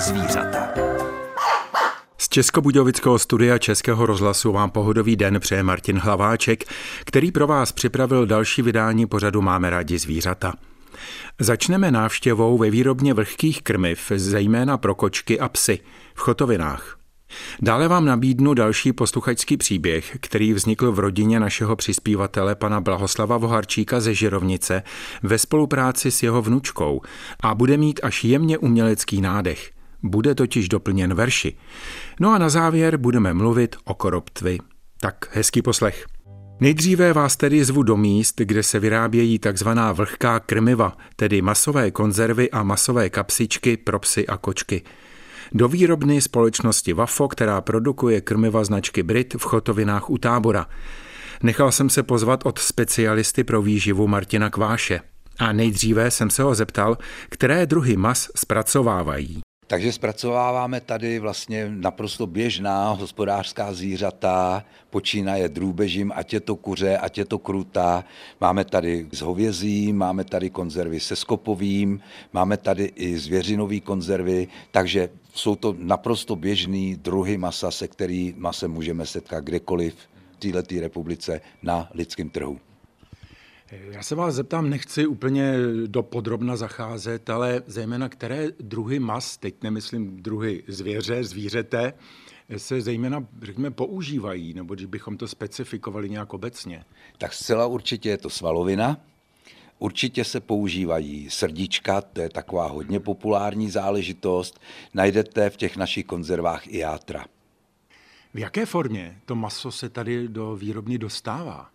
zvířata. Z Českobudějovického studia Českého rozhlasu vám pohodový den přeje Martin Hlaváček, který pro vás připravil další vydání pořadu Máme rádi zvířata. Začneme návštěvou ve výrobně vlhkých krmiv, zejména pro kočky a psy, v Chotovinách. Dále vám nabídnu další posluchačský příběh, který vznikl v rodině našeho přispívatele pana Blahoslava Voharčíka ze Žirovnice ve spolupráci s jeho vnučkou a bude mít až jemně umělecký nádech. Bude totiž doplněn verši. No a na závěr budeme mluvit o koroptvi. Tak hezký poslech. Nejdříve vás tedy zvu do míst, kde se vyrábějí takzvaná vlhká krmiva, tedy masové konzervy a masové kapsičky pro psy a kočky. Do výrobny společnosti Vafo, která produkuje krmiva značky Brit v Chotovinách u tábora. Nechal jsem se pozvat od specialisty pro výživu Martina Kváše. A nejdříve jsem se ho zeptal, které druhy mas zpracovávají. Takže zpracováváme tady vlastně naprosto běžná hospodářská zvířata, počínaje drůbežím, ať je to kuře, ať je to kruta. Máme tady s hovězím, máme tady konzervy se skopovým, máme tady i zvěřinový konzervy, takže jsou to naprosto běžný druhy masa, se který masem můžeme setkat kdekoliv v této republice na lidském trhu. Já se vás zeptám, nechci úplně do podrobna zacházet, ale zejména které druhy mas, teď nemyslím druhy zvěře, zvířete, se zejména, řekněme, používají, nebo když bychom to specifikovali nějak obecně? Tak zcela určitě je to svalovina, Určitě se používají srdíčka, to je taková hodně populární záležitost. Najdete v těch našich konzervách i játra. V jaké formě to maso se tady do výrobny dostává?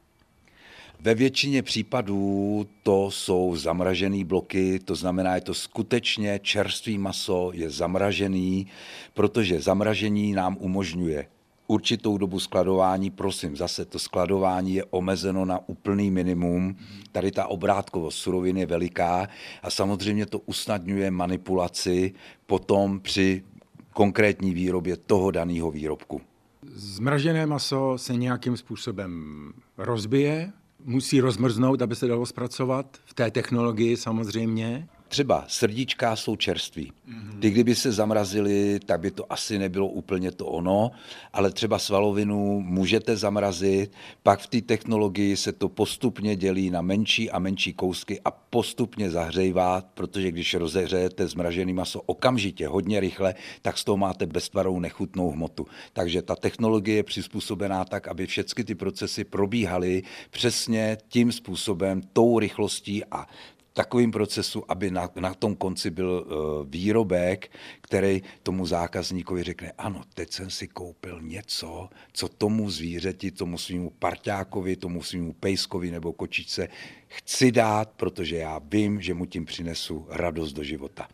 Ve většině případů to jsou zamražené bloky, to znamená, je to skutečně čerstvý maso, je zamražený, protože zamražení nám umožňuje určitou dobu skladování, prosím, zase to skladování je omezeno na úplný minimum. Tady ta obrátkovost surovin je veliká a samozřejmě to usnadňuje manipulaci potom při konkrétní výrobě toho daného výrobku. Zmražené maso se nějakým způsobem rozbije, musí rozmrznout, aby se dalo zpracovat v té technologii samozřejmě. Třeba srdíčka jsou čerství. Mhm. Ty, kdyby se zamrazili, tak by to asi nebylo úplně to ono, ale třeba svalovinu můžete zamrazit, pak v té technologii se to postupně dělí na menší a menší kousky a postupně zahřejvá, protože když rozehřejete zmražený maso okamžitě, hodně rychle, tak z toho máte beztvarou nechutnou hmotu. Takže ta technologie je přizpůsobená tak, aby všechny ty procesy probíhaly přesně tím způsobem, tou rychlostí a takovým procesu, aby na, na tom konci byl uh, výrobek, který tomu zákazníkovi řekne, ano, teď jsem si koupil něco, co tomu zvířeti, tomu svýmu parťákovi, tomu svýmu pejskovi nebo kočičce chci dát, protože já vím, že mu tím přinesu radost do života.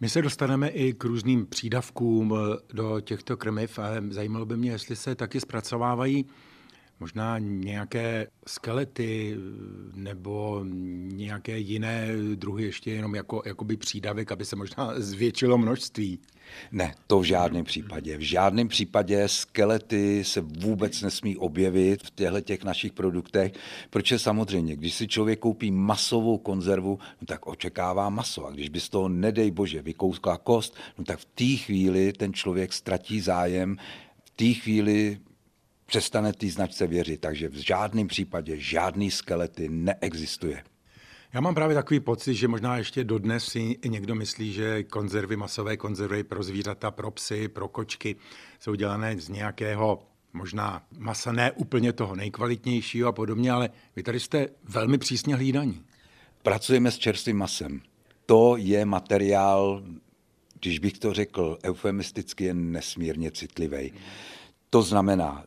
My se dostaneme i k různým přídavkům eh, do těchto krmiv, zajímalo by mě, jestli se taky zpracovávají možná nějaké skelety nebo nějaké jiné druhy ještě jenom jako jakoby přídavek, aby se možná zvětšilo množství. Ne, to v žádném případě. V žádném případě skelety se vůbec nesmí objevit v těchto těch našich produktech, protože samozřejmě, když si člověk koupí masovou konzervu, no tak očekává maso. A když by z toho, nedej bože, vykouskla kost, no tak v té chvíli ten člověk ztratí zájem, v té chvíli přestane té značce věřit. Takže v žádném případě žádný skelety neexistuje. Já mám právě takový pocit, že možná ještě dodnes si někdo myslí, že konzervy, masové konzervy pro zvířata, pro psy, pro kočky jsou dělané z nějakého možná masa ne úplně toho nejkvalitnějšího a podobně, ale vy tady jste velmi přísně hlídaní. Pracujeme s čerstvým masem. To je materiál, když bych to řekl eufemisticky, je nesmírně citlivý. To znamená,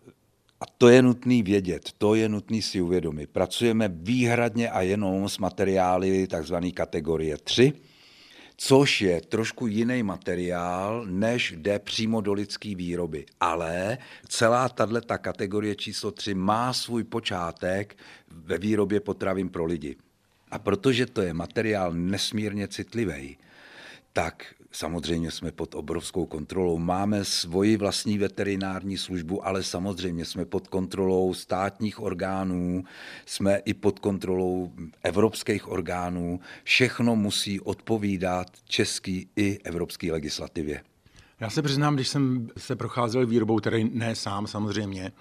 a to je nutný vědět, to je nutný si uvědomit. Pracujeme výhradně a jenom s materiály tzv. kategorie 3, což je trošku jiný materiál, než jde přímo do lidské výroby. Ale celá tato kategorie číslo 3 má svůj počátek ve výrobě potravin pro lidi. A protože to je materiál nesmírně citlivý, tak samozřejmě jsme pod obrovskou kontrolou. Máme svoji vlastní veterinární službu, ale samozřejmě jsme pod kontrolou státních orgánů, jsme i pod kontrolou evropských orgánů. Všechno musí odpovídat český i evropské legislativě. Já se přiznám, když jsem se procházel výrobou, tedy ne sám samozřejmě,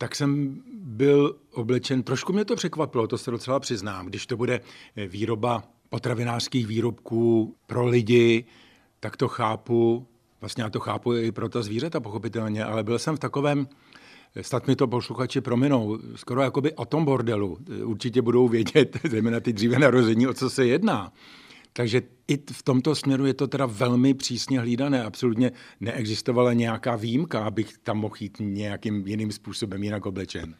tak jsem byl oblečen, trošku mě to překvapilo, to se docela přiznám, když to bude výroba potravinářských výrobků pro lidi, tak to chápu, vlastně já to chápu i pro ta zvířata pochopitelně, ale byl jsem v takovém, snad mi to posluchači prominou, skoro jakoby o tom bordelu. Určitě budou vědět, zejména ty dříve narození, o co se jedná. Takže i v tomto směru je to teda velmi přísně hlídané. Absolutně neexistovala nějaká výjimka, abych tam mohl jít nějakým jiným způsobem jinak oblečen.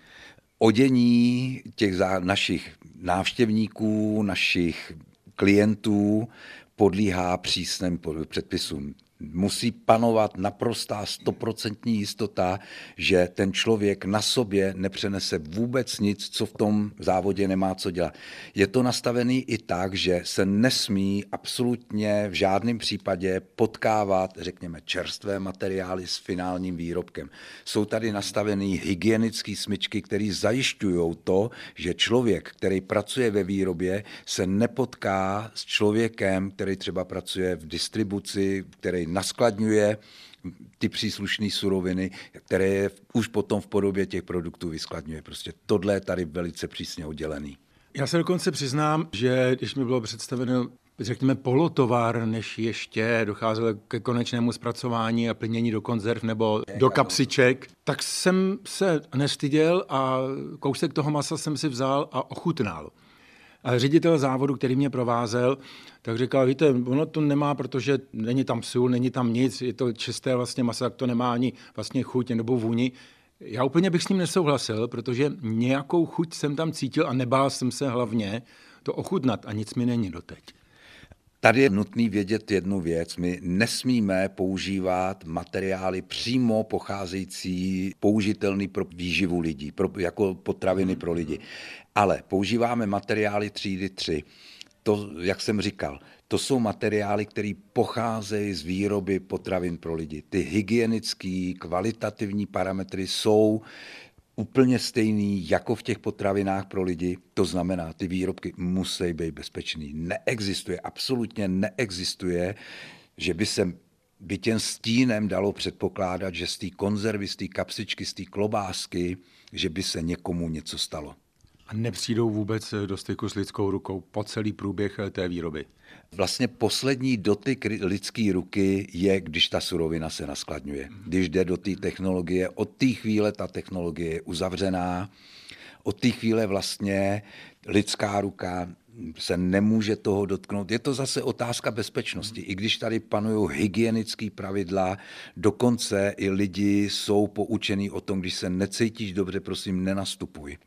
Odění těch našich návštěvníků, našich klientů podlíhá přísným předpisům musí panovat naprostá stoprocentní jistota, že ten člověk na sobě nepřenese vůbec nic, co v tom závodě nemá co dělat. Je to nastavený i tak, že se nesmí absolutně v žádném případě potkávat, řekněme, čerstvé materiály s finálním výrobkem. Jsou tady nastavený hygienické smyčky, které zajišťují to, že člověk, který pracuje ve výrobě, se nepotká s člověkem, který třeba pracuje v distribuci, který naskladňuje ty příslušné suroviny, které je už potom v podobě těch produktů vyskladňuje. Prostě tohle je tady velice přísně oddělený. Já se dokonce přiznám, že když mi bylo představeno řekněme, polotovar, než ještě docházelo ke konečnému zpracování a plnění do konzerv nebo do kapsiček, tak jsem se nestyděl a kousek toho masa jsem si vzal a ochutnal. A ředitel závodu, který mě provázel, tak říkal, víte, ono to nemá, protože není tam sůl, není tam nic, je to čisté vlastně maso, tak to nemá ani vlastně chuť nebo vůni. Já úplně bych s ním nesouhlasil, protože nějakou chuť jsem tam cítil a nebál jsem se hlavně to ochutnat a nic mi není doteď. Tady je nutný vědět jednu věc. My nesmíme používat materiály přímo pocházející, použitelný pro výživu lidí, pro, jako potraviny pro lidi. Ale používáme materiály třídy 3. To, jak jsem říkal, to jsou materiály, které pocházejí z výroby potravin pro lidi. Ty hygienické, kvalitativní parametry jsou úplně stejný jako v těch potravinách pro lidi. To znamená, ty výrobky musí být bezpečný. Neexistuje, absolutně neexistuje, že by se by těm stínem dalo předpokládat, že z té konzervy, z té kapsičky, z té klobásky, že by se někomu něco stalo. A nepřijdou vůbec do styku s lidskou rukou po celý průběh té výroby? Vlastně poslední dotyk lidské ruky je, když ta surovina se naskladňuje. Když jde do té technologie, od té chvíle ta technologie je uzavřená, od té chvíle vlastně lidská ruka se nemůže toho dotknout. Je to zase otázka bezpečnosti. I když tady panují hygienické pravidla, dokonce i lidi jsou poučení o tom, když se necítíš dobře, prosím, nenastupuj.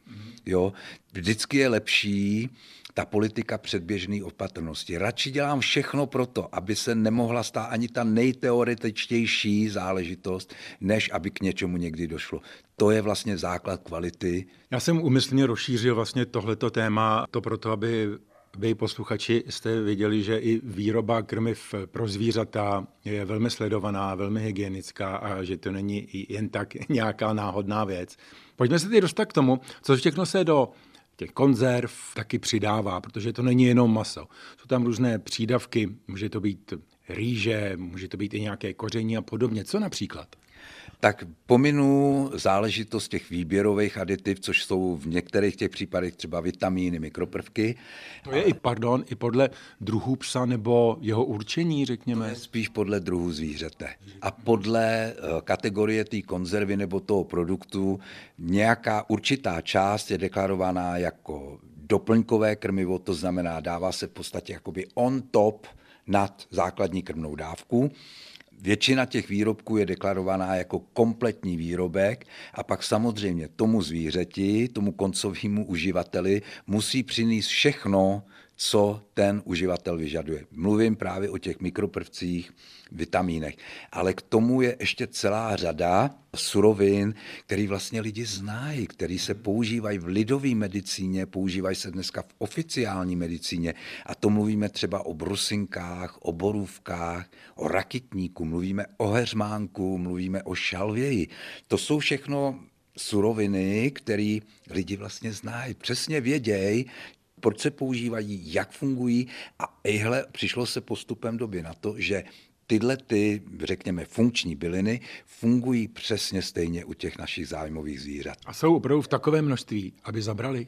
Jo? Vždycky je lepší ta politika předběžné opatrnosti. Radši dělám všechno pro to, aby se nemohla stát ani ta nejteoretičtější záležitost, než aby k něčemu někdy došlo. To je vlastně základ kvality. Já jsem umyslně rozšířil vlastně tohleto téma, to proto, aby vy posluchači jste viděli, že i výroba krmiv pro zvířata je velmi sledovaná, velmi hygienická a že to není jen tak nějaká náhodná věc. Pojďme se teď dostat k tomu, co všechno se do těch konzerv taky přidává, protože to není jenom maso. Jsou tam různé přídavky, může to být rýže, může to být i nějaké koření a podobně. Co například? Tak pominu záležitost těch výběrových aditiv, což jsou v některých těch případech třeba vitamíny, mikroprvky. To je i, pardon, i podle druhu psa nebo jeho určení, řekněme? To je spíš podle druhu zvířete. A podle eh, kategorie té konzervy nebo toho produktu nějaká určitá část je deklarovaná jako doplňkové krmivo, to znamená, dává se v podstatě jakoby on top nad základní krmnou dávku Většina těch výrobků je deklarovaná jako kompletní výrobek a pak samozřejmě tomu zvířeti, tomu koncovému uživateli musí přinést všechno, co ten uživatel vyžaduje. Mluvím právě o těch mikroprvcích, vitamínech. Ale k tomu je ještě celá řada surovin, který vlastně lidi znají, který se používají v lidové medicíně, používají se dneska v oficiální medicíně. A to mluvíme třeba o brusinkách, o borůvkách, o rakitníku, mluvíme o heřmánku, mluvíme o šalvěji. To jsou všechno suroviny, které lidi vlastně znají. Přesně vědějí, proč se používají, jak fungují a ejhle, přišlo se postupem doby na to, že tyhle ty, řekněme, funkční byliny fungují přesně stejně u těch našich zájmových zvířat. A jsou opravdu v takovém množství, aby zabrali?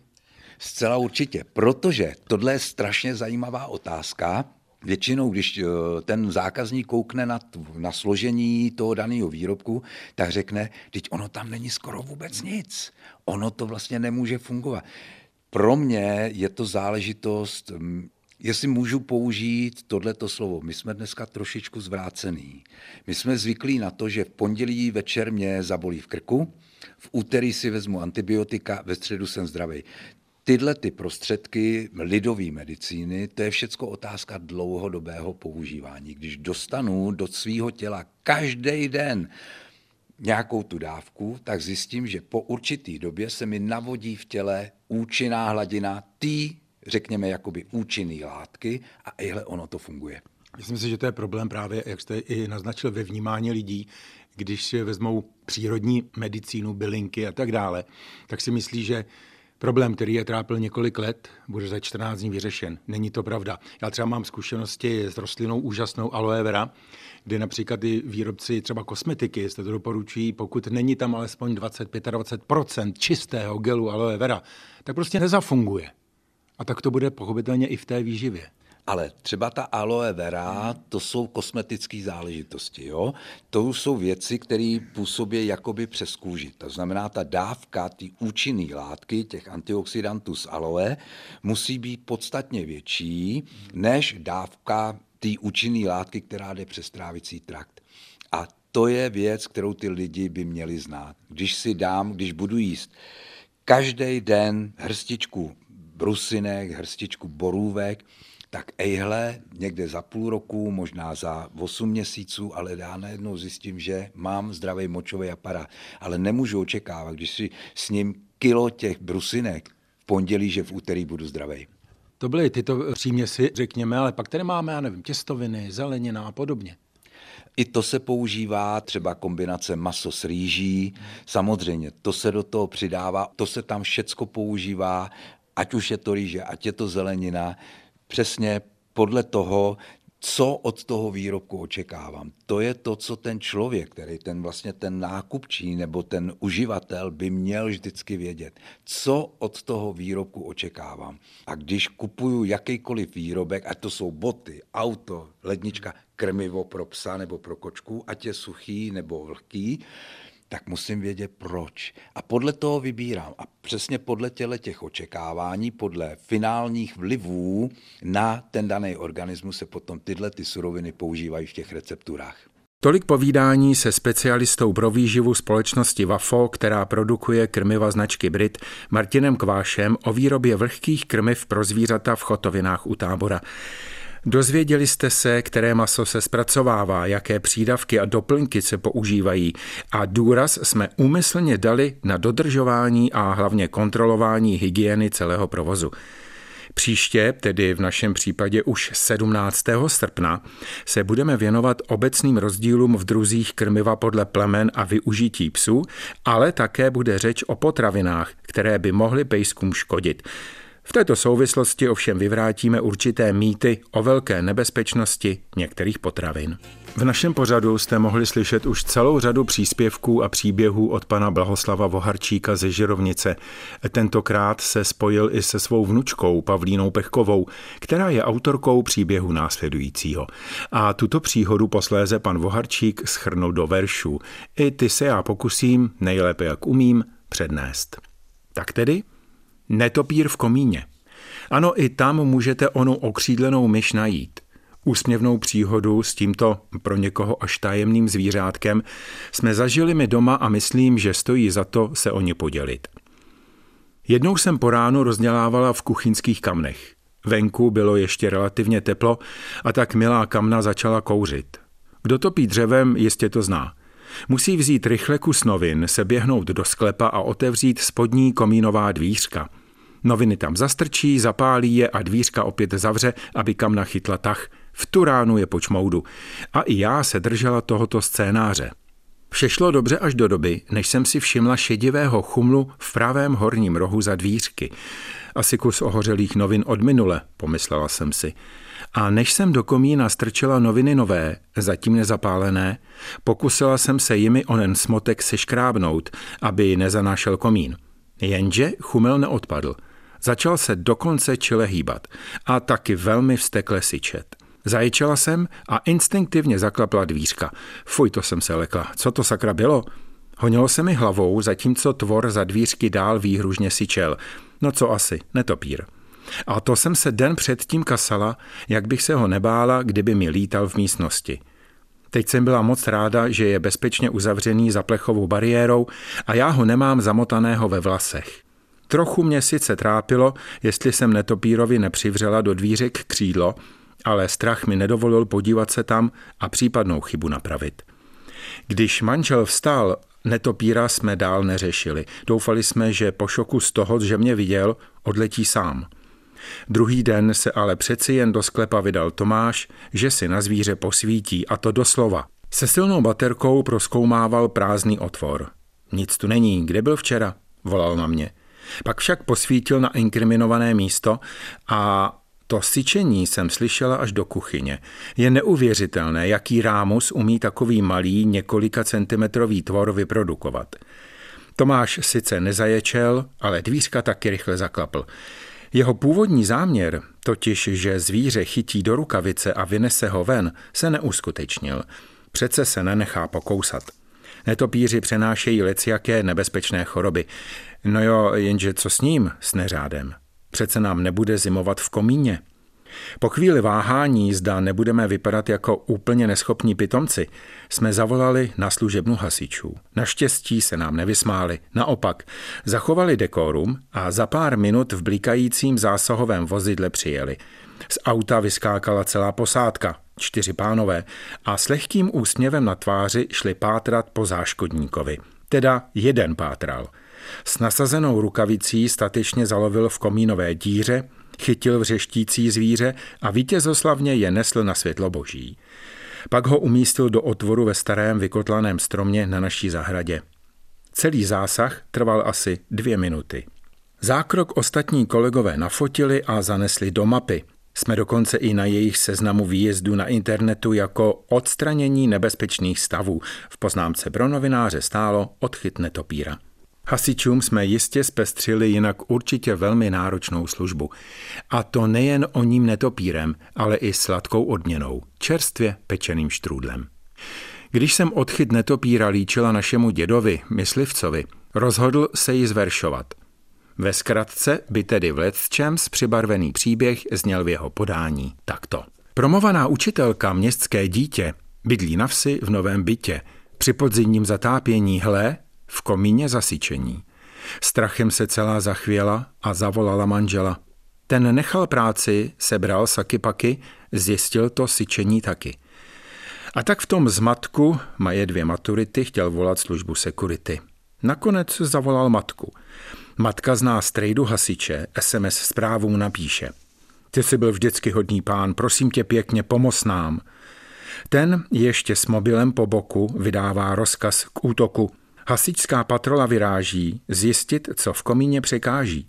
Zcela určitě, protože tohle je strašně zajímavá otázka. Většinou, když eh, ten zákazník koukne na, na složení toho daného výrobku, tak řekne, teď ono tam není skoro vůbec nic. Ono to vlastně nemůže fungovat. Pro mě je to záležitost Jestli můžu použít tohleto slovo, my jsme dneska trošičku zvrácený. My jsme zvyklí na to, že v pondělí večer mě zabolí v krku, v úterý si vezmu antibiotika, ve středu jsem zdravý. Tyhle ty prostředky lidové medicíny, to je všecko otázka dlouhodobého používání. Když dostanu do svého těla každý den nějakou tu dávku, tak zjistím, že po určitý době se mi navodí v těle účinná hladina té řekněme, jakoby účinný látky a ihle ono to funguje. Myslím si, že to je problém právě, jak jste i naznačil, ve vnímání lidí, když si vezmou přírodní medicínu, bylinky a tak dále, tak si myslí, že problém, který je trápil několik let, bude za 14 dní vyřešen. Není to pravda. Já třeba mám zkušenosti s rostlinou úžasnou aloe vera, kde například i výrobci třeba kosmetiky, jestli to doporučují, pokud není tam alespoň 20-25% čistého gelu aloe vera, tak prostě nezafunguje. A tak to bude pochopitelně i v té výživě. Ale třeba ta aloe vera, to jsou kosmetické záležitosti. Jo? To jsou věci, které působí jakoby přes kůži. To znamená, ta dávka, ty účinné látky, těch antioxidantů z aloe, musí být podstatně větší než dávka té účinné látky, která jde přes trávicí trakt. A to je věc, kterou ty lidi by měli znát. Když si dám, když budu jíst každý den hrstičku brusinek, hrstičku borůvek, tak ejhle, někde za půl roku, možná za 8 měsíců, ale já najednou zjistím, že mám zdravý močový aparát. Ale nemůžu očekávat, když si s ním kilo těch brusinek v pondělí, že v úterý budu zdravý. To byly tyto příměsi, řekněme, ale pak tady máme, já nevím, těstoviny, zelenina a podobně. I to se používá, třeba kombinace maso s rýží. Samozřejmě, to se do toho přidává, to se tam všecko používá ať už je to rýže, ať je to zelenina, přesně podle toho, co od toho výrobku očekávám. To je to, co ten člověk, který ten vlastně ten nákupčí nebo ten uživatel by měl vždycky vědět. Co od toho výrobku očekávám. A když kupuju jakýkoliv výrobek, ať to jsou boty, auto, lednička, krmivo pro psa nebo pro kočku, ať je suchý nebo vlhký, tak musím vědět proč. A podle toho vybírám. A přesně podle těle těch očekávání, podle finálních vlivů na ten daný organismus se potom tyhle ty suroviny používají v těch recepturách. Tolik povídání se specialistou pro výživu společnosti VAFO, která produkuje krmiva značky Brit, Martinem Kvášem o výrobě vlhkých krmiv pro zvířata v chotovinách u tábora. Dozvěděli jste se, které maso se zpracovává, jaké přídavky a doplňky se používají a důraz jsme úmyslně dali na dodržování a hlavně kontrolování hygieny celého provozu. Příště, tedy v našem případě už 17. srpna, se budeme věnovat obecným rozdílům v druzích krmiva podle plemen a využití psů, ale také bude řeč o potravinách, které by mohly pejskům škodit. V této souvislosti ovšem vyvrátíme určité mýty o velké nebezpečnosti některých potravin. V našem pořadu jste mohli slyšet už celou řadu příspěvků a příběhů od pana Blahoslava Voharčíka ze Žirovnice. Tentokrát se spojil i se svou vnučkou Pavlínou Pechkovou, která je autorkou příběhu následujícího. A tuto příhodu posléze pan Voharčík schrnul do veršů. I ty se já pokusím, nejlépe jak umím, přednést. Tak tedy Netopír v komíně. Ano, i tam můžete onu okřídlenou myš najít. Úsměvnou příhodu s tímto pro někoho až tajemným zvířátkem jsme zažili mi doma a myslím, že stojí za to se o ně podělit. Jednou jsem po ránu rozdělávala v kuchyňských kamnech. Venku bylo ještě relativně teplo a tak milá kamna začala kouřit. Kdo topí dřevem, jistě to zná – Musí vzít rychle kus novin, se běhnout do sklepa a otevřít spodní komínová dvířka. Noviny tam zastrčí, zapálí je a dvířka opět zavře, aby kam nachytla tah. V tu ránu je počmoudu. A i já se držela tohoto scénáře. Vše šlo dobře až do doby, než jsem si všimla šedivého chumlu v pravém horním rohu za dvířky. Asi kus ohořelých novin od minule, pomyslela jsem si. A než jsem do komína strčila noviny nové, zatím nezapálené, pokusila jsem se jimi onen smotek seškrábnout, aby nezanášel komín. Jenže chumel neodpadl. Začal se dokonce čile hýbat a taky velmi vstekle syčet. Zaječela jsem a instinktivně zaklapla dvířka. Fuj, to jsem se lekla. Co to sakra bylo? Honilo se mi hlavou, zatímco tvor za dvířky dál výhružně syčel. No co asi, netopír. A to jsem se den předtím kasala, jak bych se ho nebála, kdyby mi lítal v místnosti. Teď jsem byla moc ráda, že je bezpečně uzavřený za plechovou bariérou a já ho nemám zamotaného ve vlasech. Trochu mě sice trápilo, jestli jsem netopírovi nepřivřela do dvířek křídlo, ale strach mi nedovolil podívat se tam a případnou chybu napravit. Když manžel vstal, netopíra jsme dál neřešili. Doufali jsme, že po šoku z toho, že mě viděl, odletí sám. Druhý den se ale přeci jen do sklepa vydal Tomáš, že si na zvíře posvítí, a to doslova. Se silnou baterkou proskoumával prázdný otvor. Nic tu není, kde byl včera? Volal na mě. Pak však posvítil na inkriminované místo a to syčení jsem slyšela až do kuchyně. Je neuvěřitelné, jaký rámus umí takový malý několika centimetrový tvor vyprodukovat. Tomáš sice nezaječel, ale dvířka taky rychle zaklapl. Jeho původní záměr, totiž, že zvíře chytí do rukavice a vynese ho ven, se neuskutečnil. Přece se nenechá pokousat. Netopíři přenášejí leciaké nebezpečné choroby. No jo, jenže co s ním, s neřádem? Přece nám nebude zimovat v komíně. Po chvíli váhání, zda nebudeme vypadat jako úplně neschopní pitomci, jsme zavolali na služebnu hasičů. Naštěstí se nám nevysmáli, naopak, zachovali dekorum a za pár minut v blikajícím zásahovém vozidle přijeli. Z auta vyskákala celá posádka, čtyři pánové, a s lehkým úsměvem na tváři šli pátrat po záškodníkovi. Teda jeden pátral. S nasazenou rukavicí statečně zalovil v komínové díře, chytil vřeštící zvíře a vítězoslavně je nesl na světlo boží. Pak ho umístil do otvoru ve starém vykotlaném stromě na naší zahradě. Celý zásah trval asi dvě minuty. Zákrok ostatní kolegové nafotili a zanesli do mapy. Jsme dokonce i na jejich seznamu výjezdu na internetu jako odstranění nebezpečných stavů. V poznámce pro novináře stálo odchyt netopíra. Hasičům jsme jistě zpestřili jinak určitě velmi náročnou službu. A to nejen o ním netopírem, ale i sladkou odměnou, čerstvě pečeným štrůdlem. Když jsem odchyt netopíra líčila našemu dědovi, myslivcovi, rozhodl se ji zveršovat. Ve zkratce by tedy v Letčems přibarvený příběh zněl v jeho podání takto. Promovaná učitelka městské dítě bydlí na vsi v novém bytě. Při podzimním zatápění hle v komíně zasyčení. Strachem se celá zachvěla a zavolala manžela. Ten nechal práci, sebral saky paky, zjistil to syčení taky. A tak v tom zmatku, maje dvě maturity, chtěl volat službu security. Nakonec zavolal matku. Matka zná strejdu hasiče, SMS zprávu mu napíše. Ty jsi byl vždycky hodný pán, prosím tě pěkně, pomoz nám. Ten ještě s mobilem po boku vydává rozkaz k útoku. Hasičská patrola vyráží zjistit, co v komíně překáží.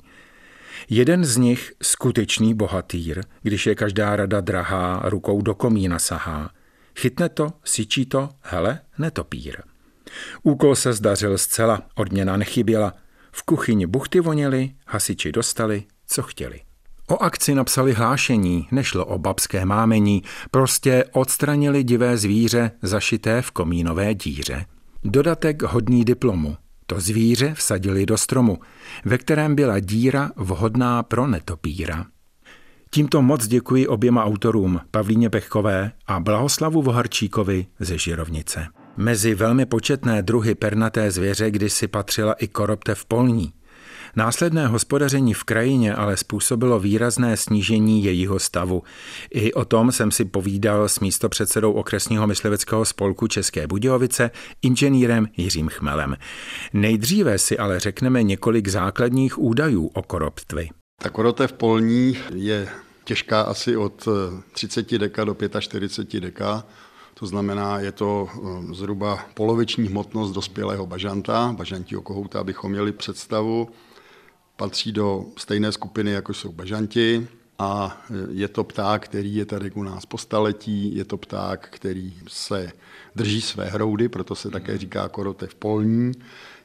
Jeden z nich, skutečný bohatýr, když je každá rada drahá, rukou do komína sahá. Chytne to, syčí to, hele, netopír. Úkol se zdařil zcela, odměna nechyběla. V kuchyni buchty voněly, hasiči dostali, co chtěli. O akci napsali hlášení, nešlo o babské mámení, prostě odstranili divé zvíře zašité v komínové díře. Dodatek hodný diplomu. To zvíře vsadili do stromu, ve kterém byla díra vhodná pro netopíra. Tímto moc děkuji oběma autorům, Pavlíně Pechkové a Blahoslavu Voharčíkovi ze Žirovnice. Mezi velmi početné druhy pernaté zvěře kdysi patřila i koroptev polní. Následné hospodaření v krajině ale způsobilo výrazné snížení jejího stavu. I o tom jsem si povídal s místopředsedou okresního mysliveckého spolku České Budějovice, inženýrem Jiřím Chmelem. Nejdříve si ale řekneme několik základních údajů o koroptvi. Ta korotev polní je těžká asi od 30 deka do 45 deka. To znamená, je to eh, zhruba poloviční hmotnost dospělého bažanta, bažantího kohouta, abychom měli představu patří do stejné skupiny, jako jsou bažanti. a je to pták, který je tady u nás po staletí, je to pták, který se drží své hroudy, proto se také říká korotev polní.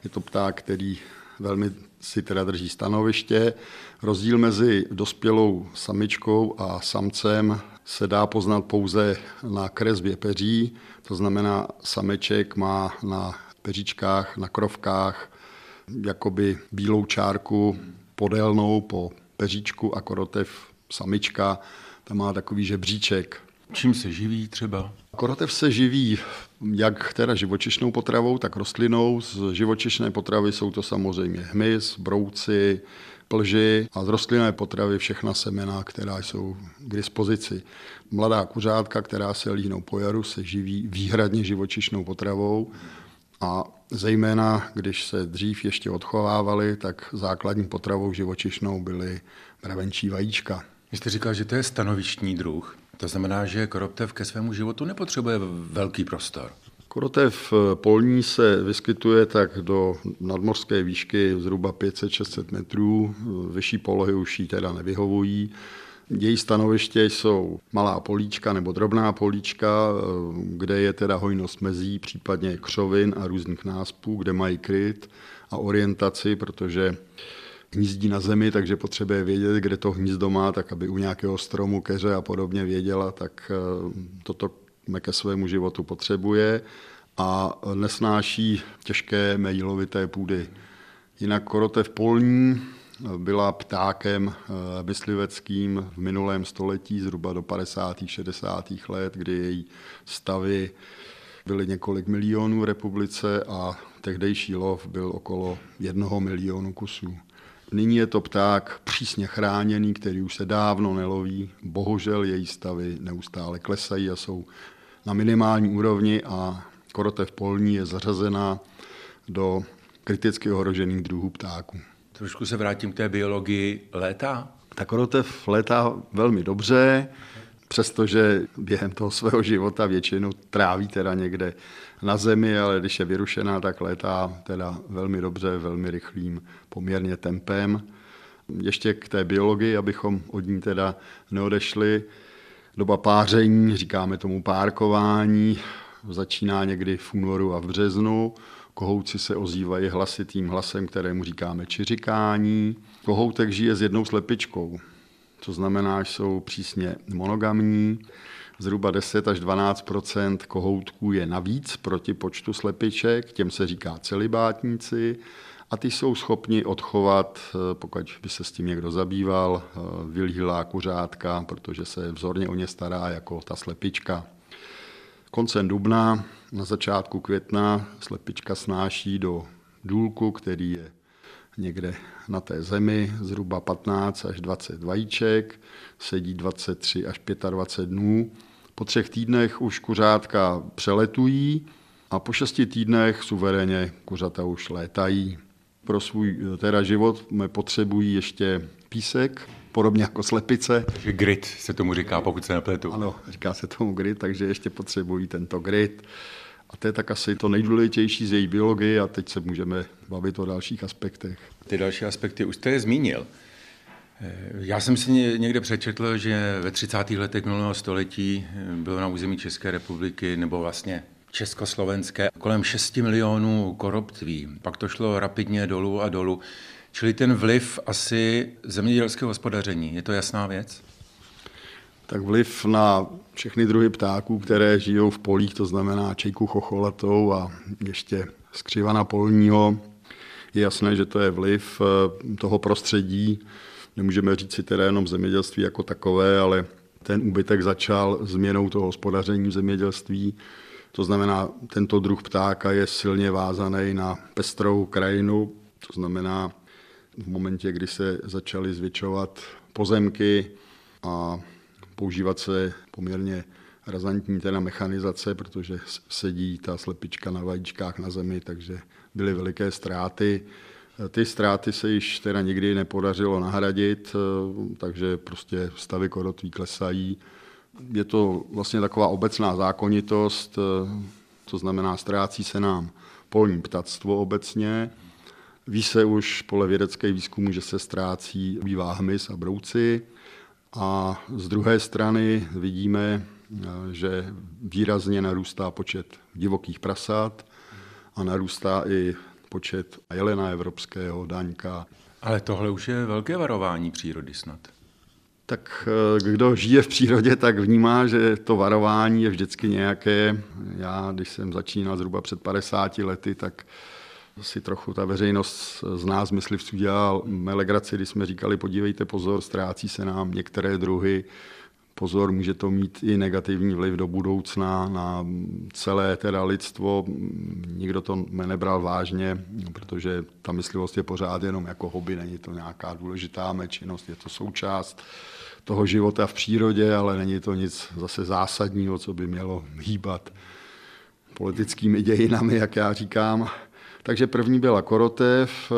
Je to pták, který velmi si teda drží stanoviště. Rozdíl mezi dospělou samičkou a samcem se dá poznat pouze na kresbě peří, to znamená sameček má na peříčkách, na krovkách jakoby bílou čárku podélnou po peříčku a korotev samička, tam má takový žebříček. Čím se živí třeba? Korotev se živí jak teda živočišnou potravou, tak rostlinou. Z živočišné potravy jsou to samozřejmě hmyz, brouci, plži a z rostlinné potravy všechna semena, která jsou k dispozici. Mladá kuřátka, která se líhnou po jaru, se živí výhradně živočišnou potravou a zejména, když se dřív ještě odchovávali, tak základní potravou živočišnou byly mravenčí vajíčka. Vy jste říkal, že to je stanovištní druh. To znamená, že koroptev ke svému životu nepotřebuje velký prostor. Korotev polní se vyskytuje tak do nadmorské výšky zhruba 500-600 metrů. Vyšší polohy už jí teda nevyhovují. Její stanoviště jsou malá políčka nebo drobná políčka, kde je teda hojnost mezí, případně křovin a různých náspů, kde mají kryt a orientaci, protože hnízdí na zemi, takže potřebuje vědět, kde to hnízdo má, tak aby u nějakého stromu, keře a podobně věděla, tak eh, toto ke svému životu potřebuje a nesnáší těžké mejlovité půdy. Jinak korotev polní byla ptákem eh, mysliveckým v minulém století, zhruba do 50. 60. let, kdy její stavy byly několik milionů v republice a tehdejší lov byl okolo jednoho milionu kusů. Nyní je to pták přísně chráněný, který už se dávno neloví. Bohužel její stavy neustále klesají a jsou na minimální úrovni a korotev polní je zařazena do kriticky ohrožených druhů ptáků. Trošku se vrátím k té biologii. Léta? Ta korotev létá velmi dobře, přestože během toho svého života většinu tráví teda někde na zemi, ale když je vyrušená, tak létá teda velmi dobře, velmi rychlým poměrně tempem. Ještě k té biologii, abychom od ní teda neodešli. Doba páření, říkáme tomu párkování, začíná někdy v únoru a v březnu. Kohouci se ozývají hlasitým hlasem, kterému říkáme čiřikání. Kohoutek žije s jednou slepičkou, to znamená, že jsou přísně monogamní. Zhruba 10 až 12 kohoutků je navíc proti počtu slepiček, těm se říká celibátníci a ty jsou schopni odchovat, pokud by se s tím někdo zabýval, vylíhlá kuřátka, protože se vzorně o ně stará jako ta slepička. Koncem dubna, na začátku května slepička snáší do důlku, který je někde na té zemi, zhruba 15 až 20 vajíček, sedí 23 až 25 dnů. Po třech týdnech už kuřátka přeletují a po šesti týdnech suverénně kuřata už létají. Pro svůj teda život potřebují ještě písek, podobně jako slepice. Takže grit se tomu říká, pokud se nepletu. Ano, říká se tomu grit, takže ještě potřebují tento grit. A to je tak asi to nejdůležitější z její biologie a teď se můžeme bavit o dalších aspektech. Ty další aspekty už jste je zmínil. Eh, já jsem si někde přečetl, že ve 30. letech minulého století eh, bylo na území České republiky nebo vlastně československé kolem 6 milionů koroptví. Pak to šlo rapidně dolů a dolů. Čili ten vliv asi zemědělského hospodaření, je to jasná věc? tak vliv na všechny druhy ptáků, které žijou v polích, to znamená čejku chocholatou a ještě skřivana polního, je jasné, že to je vliv eh, toho prostředí. Nemůžeme říct si teda jenom zemědělství jako takové, ale ten úbytek začal změnou toho hospodaření v zemědělství. To znamená, tento druh ptáka je silně vázaný na pestrou krajinu, to znamená, v momentě, kdy se začaly zvětšovat pozemky a používat se poměrně razantní teda mechanizace, protože sedí ta slepička na vajíčkách na zemi, takže byly veliké ztráty. Ty ztráty se již teda nikdy nepodařilo nahradit, takže prostě stavy korotví klesají. Je to vlastně taková obecná zákonitost, to znamená, ztrácí se nám polní ptactvo obecně. Ví se už podle vědecké výzkumu, že se ztrácí bývá hmyz a brouci A z druhé strany vidíme, že výrazně narůstá počet divokých prasat a narůstá i počet jelena evropského, daňka. Ale tohle už je velké varování přírody snad. Tak eh, kdo žije v přírodě, tak vnímá, že to varování je vždycky nějaké. Já, když jsem začínal zhruba před 50 lety, tak si trochu ta veřejnost z nás myslivců dělal melegraci, když jsme říkali, podívejte pozor, ztrácí se nám některé druhy, pozor, může to mít i negativní vliv do budoucna na celé teda lidstvo. Nikdo to nebral vážně, protože ta myslivost je pořád jenom jako hobby, není to nějaká důležitá činnost, je to součást toho života v přírodě, ale není to nic zase zásadního, co by mělo hýbat politickými dějinami, jak já říkám. Takže první byla korotev,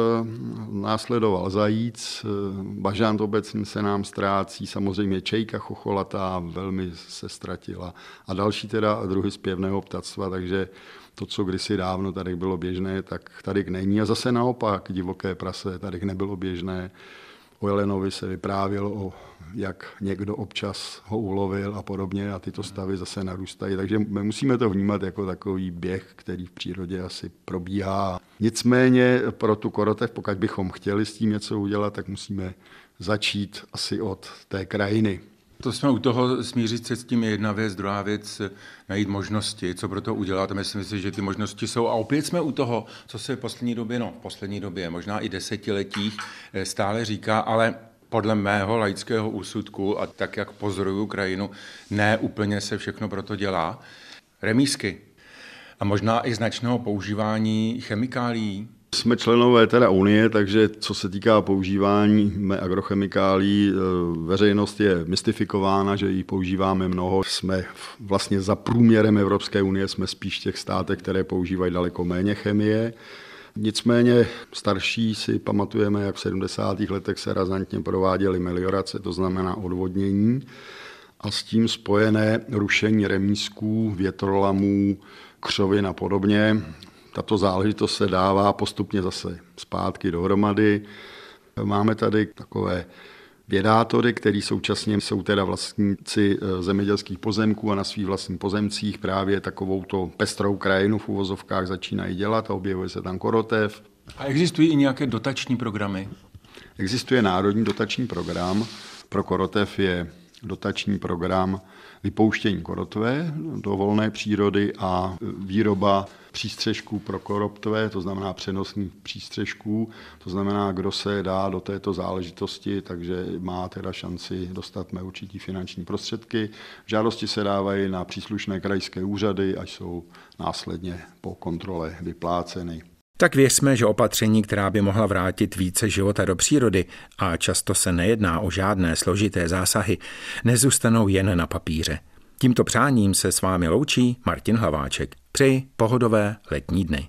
následoval zajíc, bažant obecně se nám ztrácí, samozřejmě čejka chocholatá velmi se ztratila a další teda druhy zpěvného ptactva, takže to, co kdysi dávno tady bylo běžné, tak tady není. A zase naopak divoké prase tady nebylo běžné. O Jelenovi se vyprávělo o jak někdo občas ho ulovil a podobně a tyto stavy zase narůstají. Takže my musíme to vnímat jako takový běh, který v přírodě asi probíhá. Nicméně pro tu korotev, pokud bychom chtěli s tím něco udělat, tak musíme začít asi od té krajiny. To jsme u toho smířit se s tím je jedna věc, druhá věc najít možnosti, co pro to udělat. Myslím si, že ty možnosti jsou. A opět jsme u toho, co se v poslední době, no v poslední době, možná i desetiletích eh, stále říká, ale podle mého laického úsudku a tak, jak pozoruju krajinu, ne úplně se všechno proto dělá. Remísky a možná i značného používání chemikálií. Jsme členové teda Unie, takže co se týká používání agrochemikálí, e, veřejnost je mystifikována, že ji používáme mnoho. Jsme vlastně za průměrem Evropské unie, jsme spíš těch státech, které používají daleko méně chemie. Nicméně starší si pamatujeme, jak v 70. letech se razantně prováděly meliorace, to znamená odvodnění, a s tím spojené rušení remísků, větrolamů, křovin a podobně. Tato záležitost se dává postupně zase zpátky dohromady. Máme tady takové vědátory, který současně jsou teda vlastníci eh, zemědělských pozemků a na svých vlastních pozemcích právě takovou to pestrou krajinu v uvozovkách začínají dělat a objevuje se tam korotev. A existují i nějaké dotační programy? Existuje národní dotační program. Pro korotev je dotační program vypouštění korotve do volné přírody a výroba přístřežků pro koroptové, to znamená přenosných přístřežků, to znamená, kdo se dá do této záležitosti, takže má teda šanci dostat mé určitý finanční prostředky. Žádosti se dávají na příslušné krajské úřady, až jsou následně po kontrole vypláceny. Tak věřme, že opatření, která by mohla vrátit více života do přírody, a často se nejedná o žádné složité zásahy, nezůstanou jen na papíře. Tímto přáním se s vámi loučí Martin Hlaváček. Přeji pohodové letní dny.